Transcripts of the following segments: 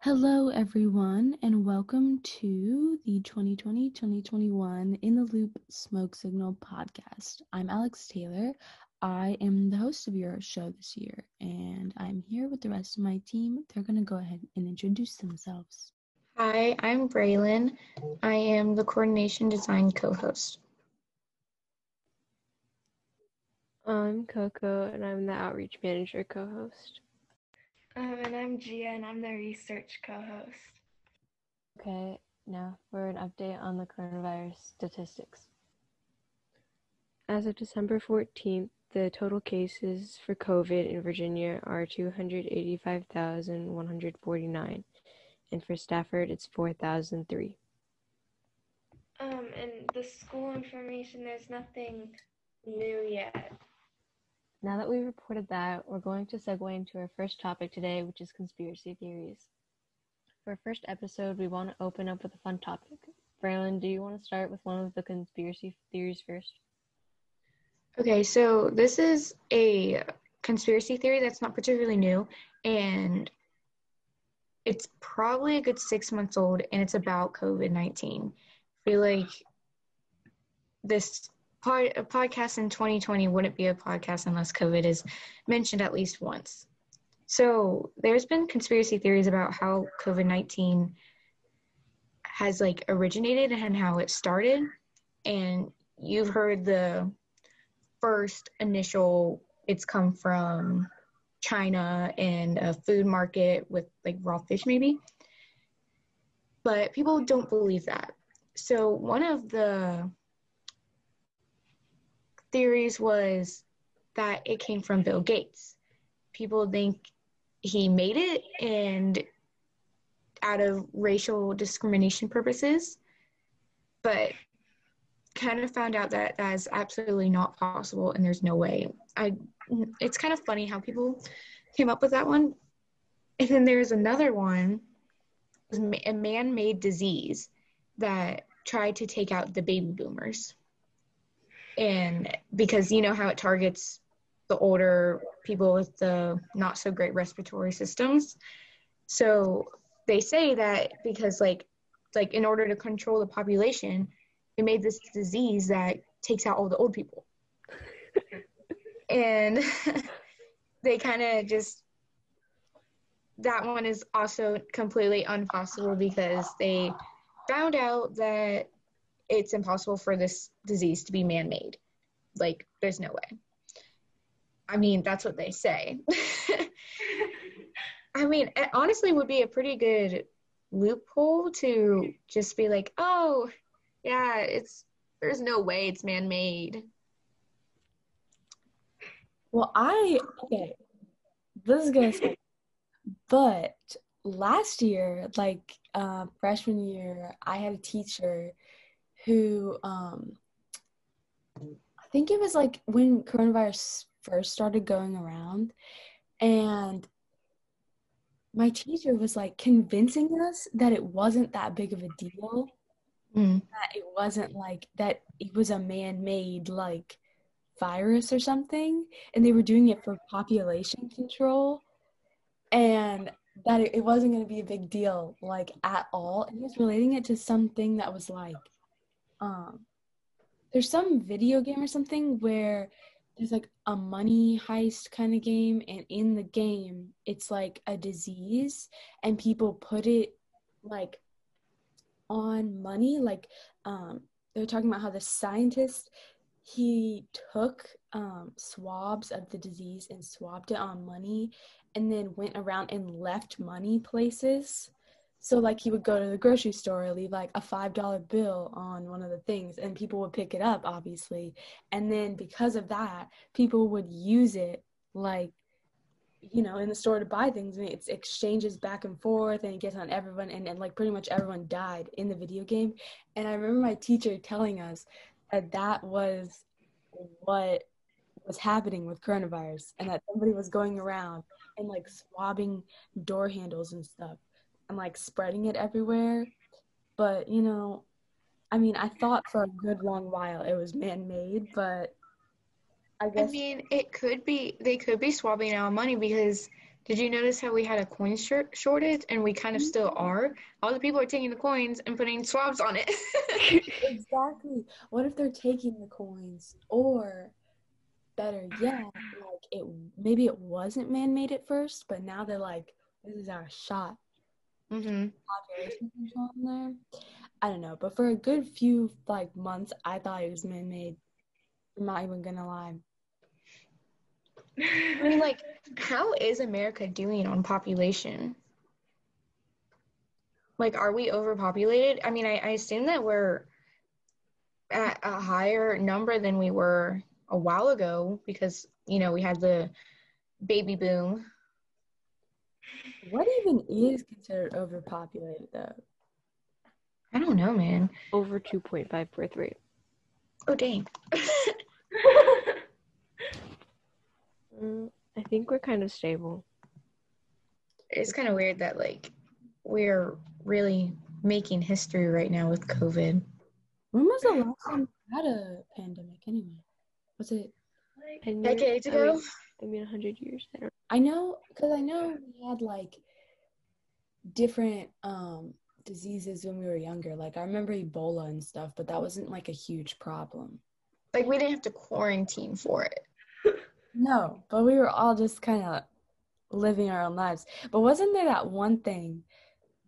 Hello, everyone, and welcome to the 2020 2021 In the Loop Smoke Signal podcast. I'm Alex Taylor. I am the host of your show this year, and I'm here with the rest of my team. They're going to go ahead and introduce themselves. Hi, I'm Braylon. I am the coordination design co host. I'm Coco, and I'm the outreach manager co host. Um, and I'm Gia, and I'm the research co-host. Okay, now for an update on the coronavirus statistics. As of December 14th, the total cases for COVID in Virginia are 285,149, and for Stafford, it's 4,003. Um, and the school information, there's nothing new yet. Now that we've reported that, we're going to segue into our first topic today, which is conspiracy theories. For our first episode, we want to open up with a fun topic. Braylon, do you want to start with one of the conspiracy theories first? Okay, so this is a conspiracy theory that's not particularly new, and it's probably a good six months old, and it's about COVID 19. I feel like this a podcast in 2020 wouldn't be a podcast unless COVID is mentioned at least once. So there's been conspiracy theories about how COVID 19 has like originated and how it started. And you've heard the first initial, it's come from China and a food market with like raw fish, maybe. But people don't believe that. So one of the theories was that it came from Bill Gates. People think he made it and out of racial discrimination purposes, but kind of found out that that is absolutely not possible and there's no way. I it's kind of funny how people came up with that one. And then there's another one, a man-made disease that tried to take out the baby boomers and because you know how it targets the older people with the not so great respiratory systems. So they say that because like like in order to control the population they made this disease that takes out all the old people. And they kind of just that one is also completely impossible because they found out that it's impossible for this disease to be man made. Like, there's no way. I mean, that's what they say. I mean, it honestly would be a pretty good loophole to just be like, oh, yeah, it's there's no way it's man made. Well, I okay. This is gonna but last year, like uh, freshman year, I had a teacher who um I think it was like when coronavirus first started going around and my teacher was like convincing us that it wasn't that big of a deal mm. that it wasn't like that it was a man-made like virus or something and they were doing it for population control and that it, it wasn't going to be a big deal like at all and he was relating it to something that was like um there's some video game or something where there's like a money heist kind of game and in the game it's like a disease and people put it like on money like um they're talking about how the scientist he took um, swabs of the disease and swabbed it on money and then went around and left money places so like he would go to the grocery store, and leave like a five dollar bill on one of the things, and people would pick it up, obviously. And then because of that, people would use it like you know in the store to buy things and it's exchanges back and forth and it gets on everyone and, and like pretty much everyone died in the video game and i remember my teacher telling us that that was what was happening with coronavirus and that somebody was going around and like swabbing door handles and stuff and like spreading it everywhere. But, you know, I mean, I thought for a good long while it was man made, but I guess. I mean, it could be, they could be swabbing out money because Did you notice how we had a coin short- shortage and we kind of mm-hmm. still are? All the people are taking the coins and putting swabs on it. exactly. What if they're taking the coins, or better yet, like it maybe it wasn't man-made at first, but now they're like, this is our shot. Hmm Population control in there. I don't know, but for a good few like months, I thought it was man-made. I'm not even gonna lie. I mean, like, how is America doing on population? Like, are we overpopulated? I mean, I, I assume that we're at a higher number than we were a while ago because, you know, we had the baby boom. What even is considered overpopulated though? I don't know, man. Over 2.5 birth rate. Oh, dang. Mm, I think we're kind of stable. it's kind of weird that, like, we're really making history right now with COVID. When was the last time we had a pandemic anyway? Was it? like, And you're- Decades I ago? mean, I mean, 100 years. I don't I know, cause I know we had like different um diseases when we were younger. Like I remember Ebola and stuff, but that wasn't like a huge problem. Like, we didn't have to quarantine for it. No, but we were all just kind of living our own lives. But wasn't there that one thing,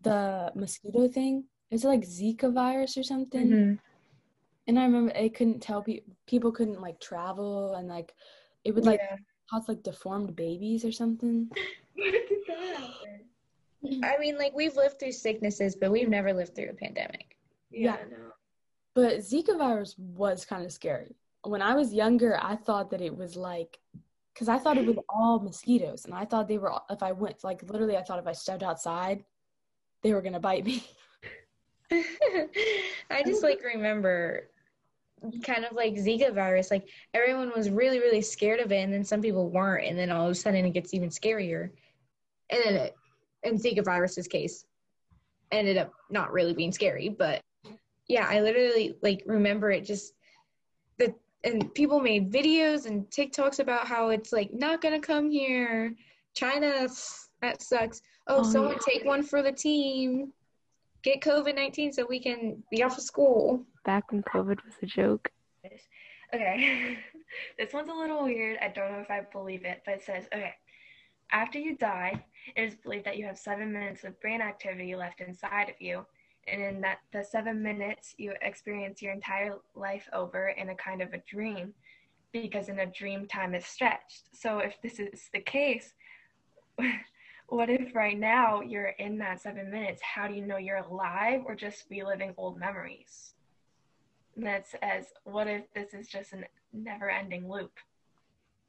the mosquito thing? Is it like Zika virus or something? Mhm. And I remember it couldn't tell people people couldn't like travel and like it would like Yeah. Cause like deformed babies or something. When did that happen? I mean, like, we've lived through sicknesses, but we've never lived through a pandemic. Yeah, Yeah. no. But Zika virus was kind of scary. When I was younger, I thought that it was like, because I thought it was all mosquitoes, and I thought they were. If I went, like literally, I thought if I stepped outside, they were gonna bite me. I just like remember kind of like Zika virus, like everyone was really, really scared of it, and then some people weren't, and then all of a sudden it gets even scarier. And then it, in Zika virus's case, ended up not really being scary, but yeah, I literally like remember it just the and people made videos and TikToks about how it's like not gonna come here. China, that sucks. Oh, Oh, someone yeah. take one for the team. Get COVID nineteen so we can be off of school. back when COVID was a joke. Okay. this one's a little weird. I don't know if I believe it, but it says, okay, after you die, it is believed that you have seven minutes of brain activity left inside of you. And in that the seven minutes you experience your entire life over in a kind of a dream. Because in a dream time is stretched. So if this is the case, what if right now you're in that seven minutes? How do you know you're alive or just reliving old memories? And that says, what if this is just a never ending loop?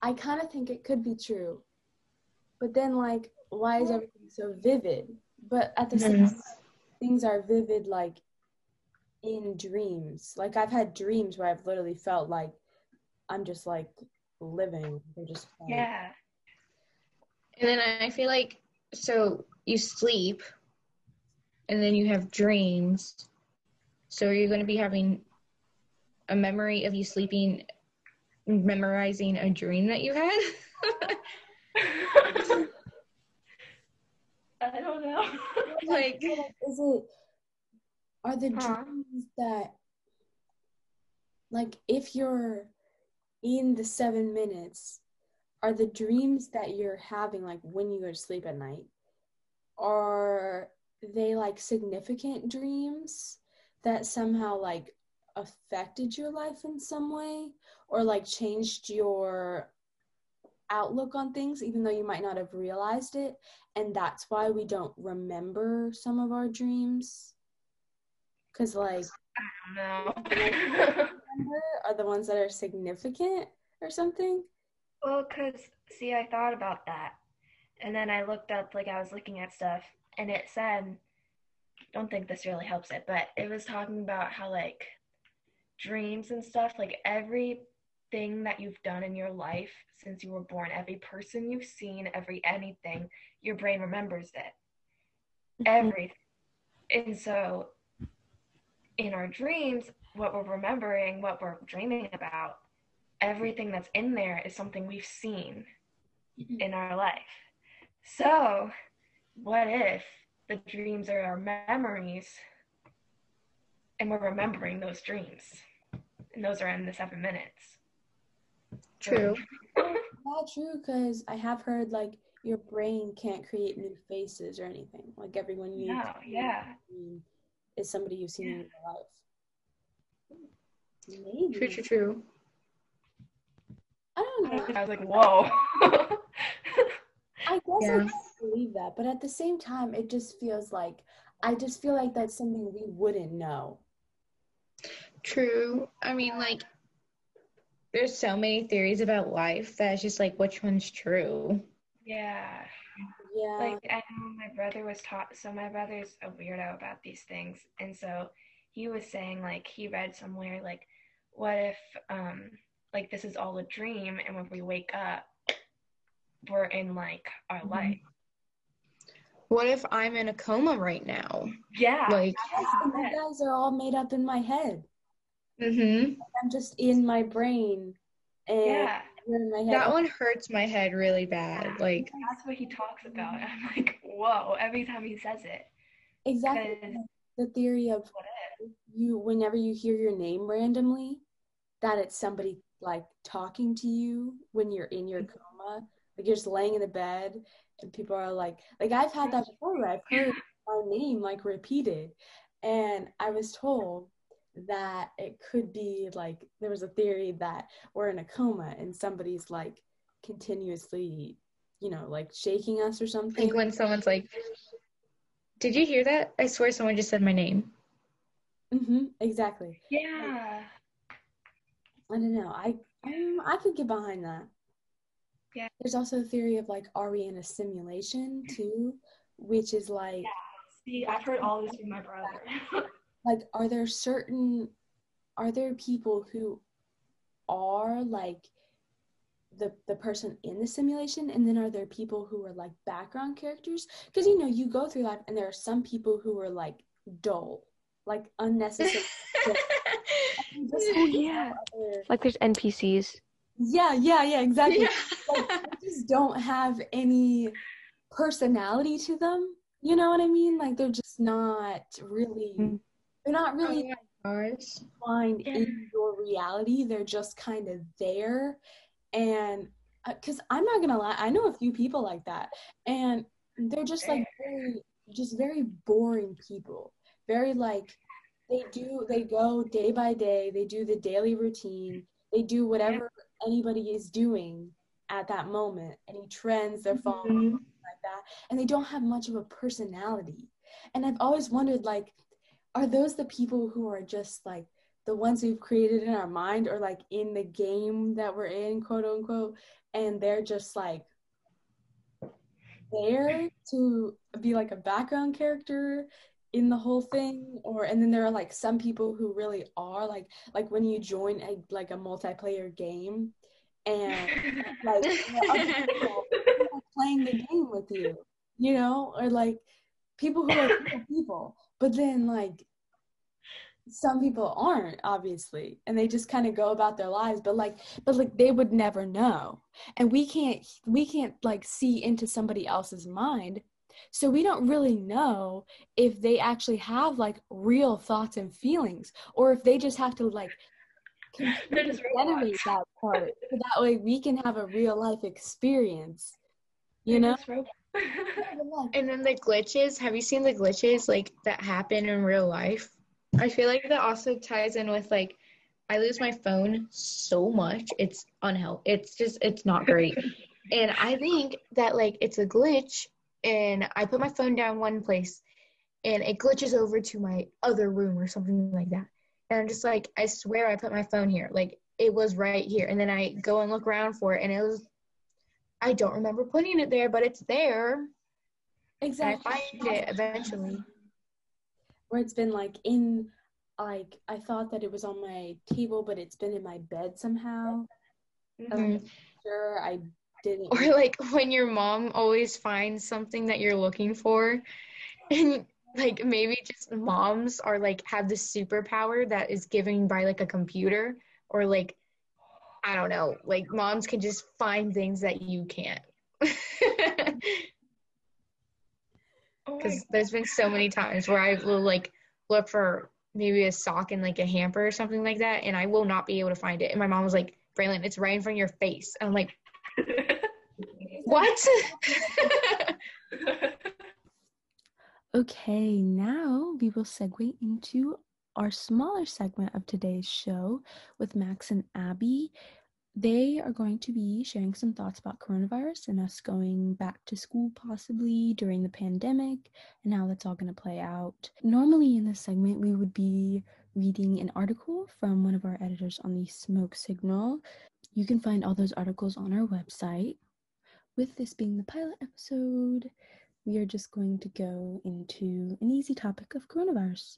I kind of think it could be true, but then like, why is everything so vivid? But at the same mm-hmm. time, things are vivid like in dreams. Like I've had dreams where I've literally felt like I'm just like living. They're just like, Yeah. And then I feel like so you sleep and then you have dreams. So you're going to be having a memory of you sleeping, memorizing a dream that you had. I don't know. like, is it are the Huh? dreams that like if you're in the seven minutes are the dreams that you're having like when you go to sleep at night are they like significant dreams that somehow like affected your life in some way or like changed your outlook on things even though you might not have realized it and that's why we don't remember some of our dreams because like no. remember are the ones that are significant or something well, because, see, I thought about that. And then I looked up, like, I was looking at stuff, and it said, don't think this really helps it, but it was talking about how, like, dreams and stuff, like, everything that you've done in your life since you were born, every person you've seen, every anything, your brain remembers it. Mm-hmm. everything. And so in our dreams, what we're remembering, what we're dreaming about, everything that's in there is something we've seen mm-hmm. in our life. So, what if the dreams are our memories and we're remembering those dreams? And those are in the seven minutes. True. Not true, because I have heard like your brain can't create new faces or anything. Like everyone you No, yeah. is somebody you've seen in your life. Maybe. True, true, true. I don't know. I was like, whoa. I guess I Yeah. can believe that, but at the same time, it just feels like I just feel like that's something we wouldn't know. True. I mean, like, there's so many theories about life that it's just like, which one's true? yeah. Yeah. Like I know my brother was taught so my brother's a weirdo about these things and so he was saying like he read somewhere like what if um like this is all a dream and when we wake up we're in like our Mhm. life. What if I'm in a coma right now? Yeah. Like, Yes, you guys are all made up in my head. mm-hmm. I'm just in my brain, and yeah. you're in my head. That one hurts my head really bad. Like, That's what he talks about. I'm like, whoa, every time he says it. exactly the theory of what if? you whenever you hear your name randomly, that it's somebody like talking to you when you're in your coma. Like you're just laying in the bed and people are like like I've had that before where I've heard my name like repeated and I was told that it could be like there was a theory that we're in a coma and somebody's like continuously you know like shaking us or something like when someone's like, Did you hear that? I swear someone just said my name. hmm exactly Yeah. I don't know. I um, I could get behind that. Yeah. There's also a theory of like, are we in a simulation too? Which is like, See, I've heard all this from my brother. like, are there certain, are there people who are like the the person in the simulation, and then are there people who are like background characters? Because you know, you go through life, and there are some people who are like dull, like unnecessary. Just Oh yeah. other- Like there's NPCs. yeah, yeah, yeah, exactly. Yeah. like, they just don't have any personality to them. You know what I mean? Like they're just not really Mm. they're not really Gosh. defined Yeah. in your reality. They're just kind of there. And because I'm not gonna lie, I know a few people like that, and they're just like very, just very boring people. Very like they do, they go day by day. They do the daily routine. They do whatever anybody is doing at that moment. Any trends they're following Mhm. like that and they don't have much of a personality and i've always wondered like are those the people who are just like the ones we've created in our mind or like in the game that we're in quote unquote and they're just like there to be like a background character in the whole thing or and then there are like some people who really are like like when you join a like a multiplayer game and like other people playing the game with you, you know, or like people who are people, but then like some people aren't obviously and they just kind of go about their lives but like but like they would never know and we can't we can't like see into somebody else's mind so we don't really know if they actually have like real thoughts and feelings or if they just have to like generate that part so that way we can have a real life experience you know And then the glitches, have you seen the glitches like that happen in real life? I feel like that also ties in with like I lose my phone so much. It's unhealthy. It's just it's not great. and I think that like it's a glitch and I put my phone down one place and it glitches over to my other room or something like that. And I'm just like, I swear I put my phone here. Like it was right here. And then I go and look around for it and it was I don't remember putting it there, but it's there. And I exactly find it eventually. where it's been like in like i thought that it was on my table but it's been in my bed somehow Mhm. sure i didn't Or like when your mom always finds something that you're looking for, and like maybe just moms are like have this superpower that is given by like a computer, or like I don't know, like moms can just find things that you can't. Oh because there's been so many times where I will like look for maybe a sock in like a hamper or something like that, and I will not be able to find it. And my mom was like, "Braylon, it's right in front of your face." And I'm like, "What?" Okay, now we will segue into our smaller segment of today's show with Max and Abby. They are going to be sharing some thoughts about coronavirus and us going back to school possibly during the pandemic and how that's all going to play out. Normally, in this segment, we would be reading an article from one of our editors on the smoke signal. You can find all those articles on our website. With this being the pilot episode, we are just going to go into an easy topic of coronavirus.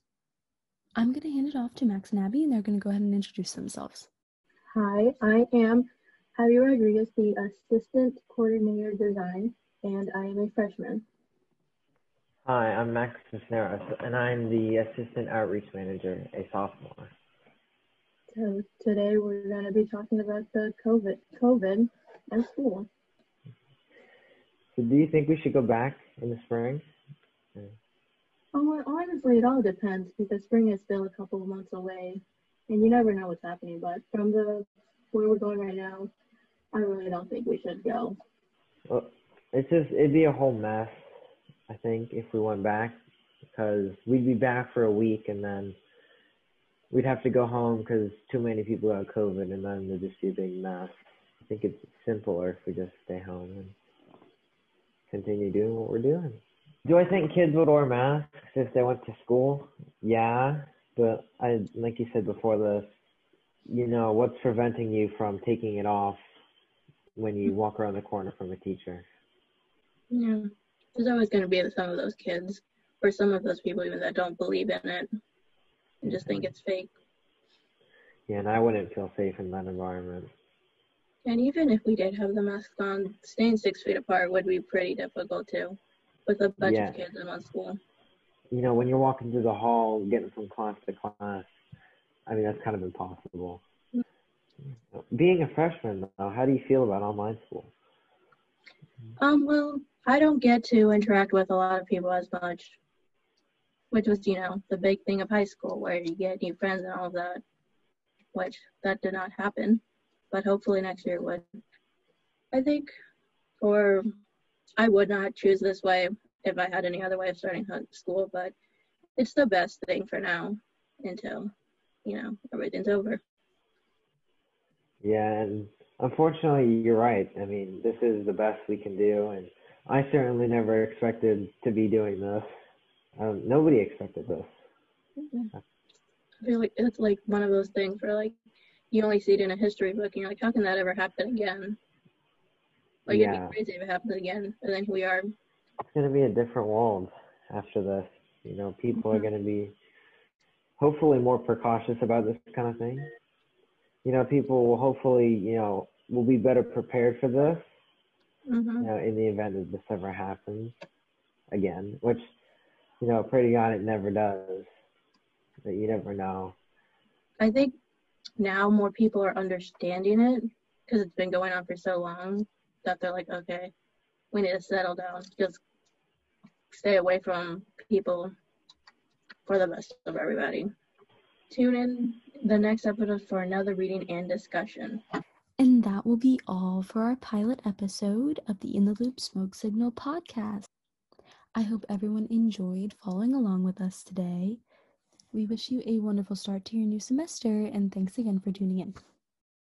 I'm going to hand it off to Max and Abby, and they're going to go ahead and introduce themselves. Hi, I am Abby Rodriguez, the Assistant Coordinator Design, and I am a freshman. Hi, I'm Max Cisneros, and I'm the Assistant Outreach Manager, a sophomore. So today we're going to be talking about the COVID, COVID and school. So, do you think we should go back in the spring? Oh, honestly, it all depends because spring is still a couple of months away, and you never know what's happening. But from the where we're going right now, I really don't think we should go. Well, it's just it'd be a whole mess. I think if we went back, because we'd be back for a week and then we'd have to go home because too many people got COVID, and then it'd just be a big mess. I think it's simpler if we just stay home and continue doing what we're doing. Do I think kids would wear masks if they went to school? Yeah, but I like you said before this, you know, what's preventing you from taking it off when you walk around the corner from a teacher? Yeah, there's always going to be some of those kids or some of those people even that don't believe in it and just think mm-hmm. it's fake. Yeah, and I wouldn't feel safe in that environment. And even if we did have the masks on, staying six feet apart would be pretty difficult too, with a bunch Yeah. of kids in one school. You know, when you're walking through the hall, getting from class to class, I mean, that's kind of impossible. Being a freshman, though, how do you feel about online school? Um, well, I don't get to interact with a lot of people as much, which was, you know, the big thing of high school where you get new friends and all of that, which that did not happen, but hopefully next year would. I think, or I would not choose this way if I had any other way of starting school, but it's the best thing for now until, you know, everything's over. Yeah, and unfortunately, you're right. I mean, this is the best we can do, and I certainly never expected to be doing this. Um, nobody expected this. I feel like it's like one of those things where like you only see it in a history book and you're like, how can that ever happen again? Like Yeah. it'd be crazy if it happened again. And then we are. It's going to be a different world after this. You know, people are Mhm. going to be hopefully more precautious about this kind of thing. You know, people will hopefully, you know, will be better prepared for this. hmm you know, in the event that this ever happens again, which, you know, pray to God it never does. But you never know. I think now more people are understanding it because it's been going on for so long that they're like, okay, we need to settle down. Just stay away from people for the best of everybody. Tune in the next episode for another reading and discussion. And that will be all for our pilot episode of the In the Loop Smoke Signal podcast. I hope everyone enjoyed following along with us today. We wish you a wonderful start to your new semester, and thanks again for tuning in.